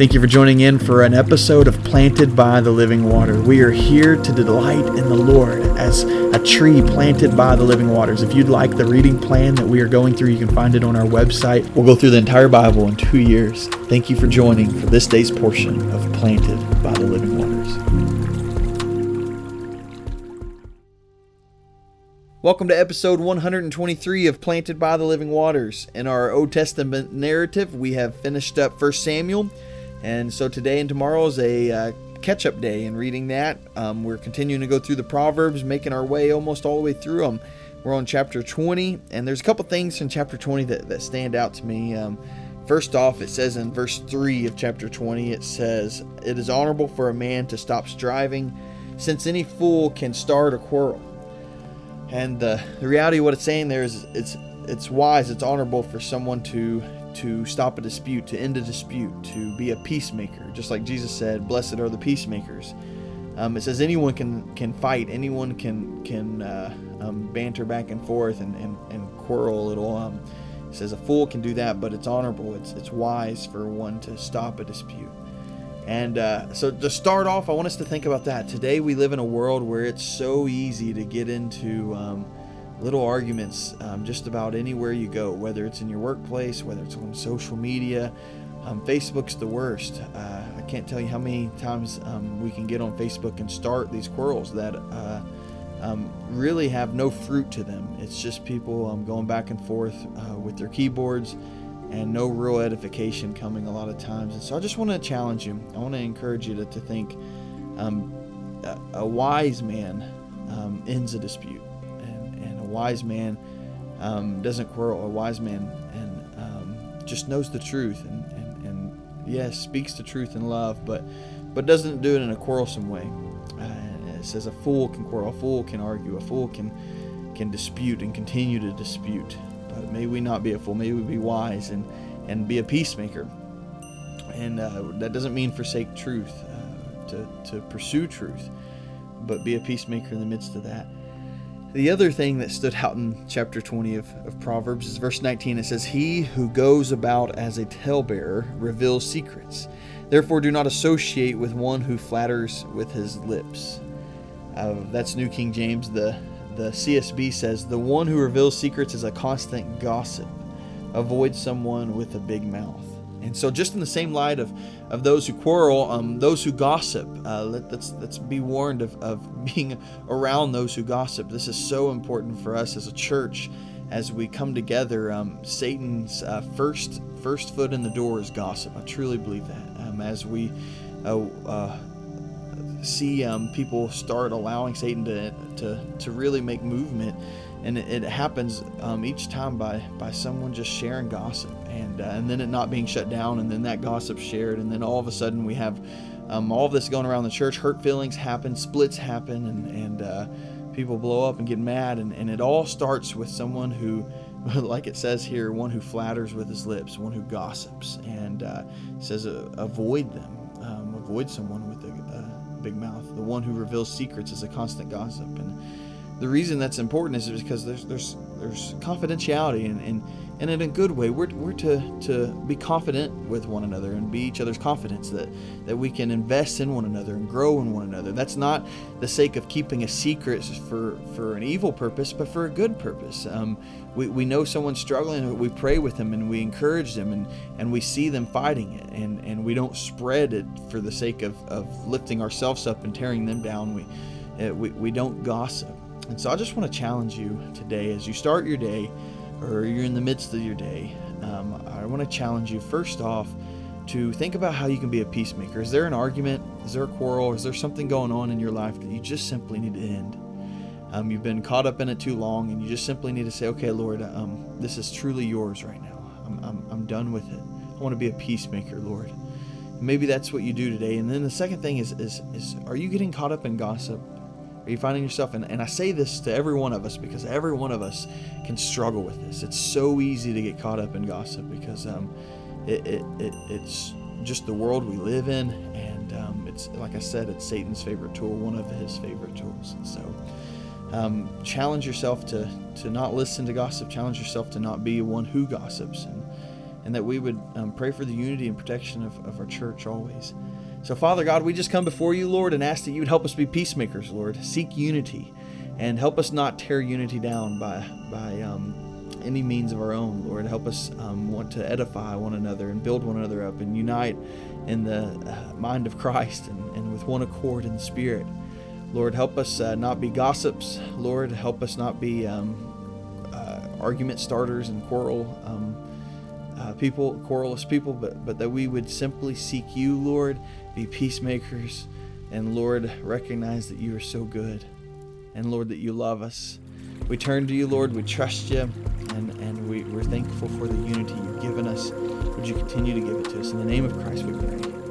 Thank you for joining in for an episode of Planted by the Living Water. We are here to delight in the Lord as a tree planted by the living waters. If you'd like the reading plan that we are going through, you can find it on our website. We'll go through the entire Bible in two years. Thank you for joining for this day's portion of Planted by the Living Waters. Welcome to episode 123 of Planted by the Living Waters. In our Old Testament narrative, we have finished up 1 Samuel. And so today and tomorrow is a uh, catch up day in reading that. Um, we're continuing to go through the Proverbs, making our way almost all the way through them. We're on chapter 20, and there's a couple things in chapter 20 that, that stand out to me. Um, first off, it says in verse 3 of chapter 20, it says, It is honorable for a man to stop striving, since any fool can start a quarrel. And the, the reality of what it's saying there is it's it's wise, it's honorable for someone to to stop a dispute, to end a dispute, to be a peacemaker. Just like Jesus said, "Blessed are the peacemakers." Um, it says anyone can can fight, anyone can can uh, um, banter back and forth and, and, and quarrel a little. Um, it says a fool can do that, but it's honorable. It's it's wise for one to stop a dispute. And uh, so to start off, I want us to think about that. Today we live in a world where it's so easy to get into um, little arguments um, just about anywhere you go, whether it's in your workplace, whether it's on social media. Um, Facebook's the worst. Uh, I can't tell you how many times um, we can get on Facebook and start these quarrels that uh, um, really have no fruit to them. It's just people um, going back and forth uh, with their keyboards and no real edification coming a lot of times. And so I just want to challenge you. I want to encourage you to, to think um, a, a, wise man ends a dispute wise man um, doesn't quarrel. A wise man and um, just knows the truth and, and, and yes, speaks the truth in love, but but doesn't do it in a quarrelsome way. Uh, it says a fool can quarrel, a fool can argue, a fool can can dispute and continue to dispute. But may we not be a fool. May we be wise and and be a peacemaker. And uh, that doesn't mean forsake truth, uh, to to pursue truth, but be a peacemaker in the midst of that. The other thing that stood out in chapter 20 of, of Proverbs is verse 19. It says, He who goes about as a talebearer reveals secrets. Therefore, do not associate with one who flatters with his lips. Uh, that's New King James. The, the CSB says, The one who reveals secrets is a constant gossip. Avoid someone with a big mouth. And so, just in the same light of, of those who quarrel, um, those who gossip, uh, let, us let's be warned of, of being around those who gossip. This is so important for us as a church as we come together. Um, Satan's uh, first first foot in the door is gossip. I truly believe that. Um, as we uh, uh see um, people start allowing Satan to, to, to really make movement. And it, it happens um, each time by by someone just sharing gossip. And uh, and then it not being shut down and then that gossip shared. And then all of a sudden we have um, all of this going around the church. Hurt feelings happen splits happen and and uh, people blow up and get mad. And, and it all starts with someone who like it says here one who flatters with his lips one who gossips and uh, says uh, avoid them um, avoid someone with a, a big mouth. The one who reveals secrets is a constant gossip. And the reason that's important is because there's there's there's confidentiality and, and, and in a good way we're, we're to, to be confident with one another and be each other's confidence that, that we can invest in one another and grow in one another. That's not the sake of keeping a secret for, for an evil purpose but for a good purpose. Um, we, we know someone's struggling we pray with them and we encourage them and, and we see them fighting it. And, and we don't spread it for the sake of, of lifting ourselves up and tearing them down. We, uh, we, we don't gossip. And so I just want to challenge you today as you start your day or you're in the midst of your day. Um, I want to challenge you first off to think about how you can be a peacemaker. Is there an argument? Is there a quarrel? Is there something going on in your life that you just simply need to end? Um, you've been caught up in it too long and you just simply need to say, okay, Lord, um, this is truly yours right now. I'm, I'm, I'm done with it. I want to be a peacemaker, Lord. Maybe that's what you do today. And then the second thing is, is, is are you getting caught up in gossip? Are you finding yourself, and, and I say this to every one of us because every one of us can struggle with this. It's so easy to get caught up in gossip because um, it, it, it, it's just the world we live in, and um, it's like I said, it's Satan's favorite tool, one of his favorite tools. And so, um, challenge yourself to to not listen to gossip. Challenge yourself to not be one who gossips, and and that we would um, pray for the unity and protection of, of our church always. So, Father God, we just come before you, Lord, and ask that you would help us be peacemakers, Lord. Seek unity and help us not tear unity down by, by um, any means of our own, Lord. Help us um, want to edify one another and build one another up and unite in the uh, mind of Christ and, and with one accord in the Spirit. Lord, help us uh, not be gossips. Lord, help us not be um, uh, argument starters and quarrel um, uh, people, querulous people, but, but that we would simply seek you, Lord, be peacemakers, and Lord, recognize that you are so good, and Lord, that you love us. We turn to you, Lord, we trust you, and, and we, we're thankful for the unity you've given us. Would you continue to give it to us? In the name of Christ we pray.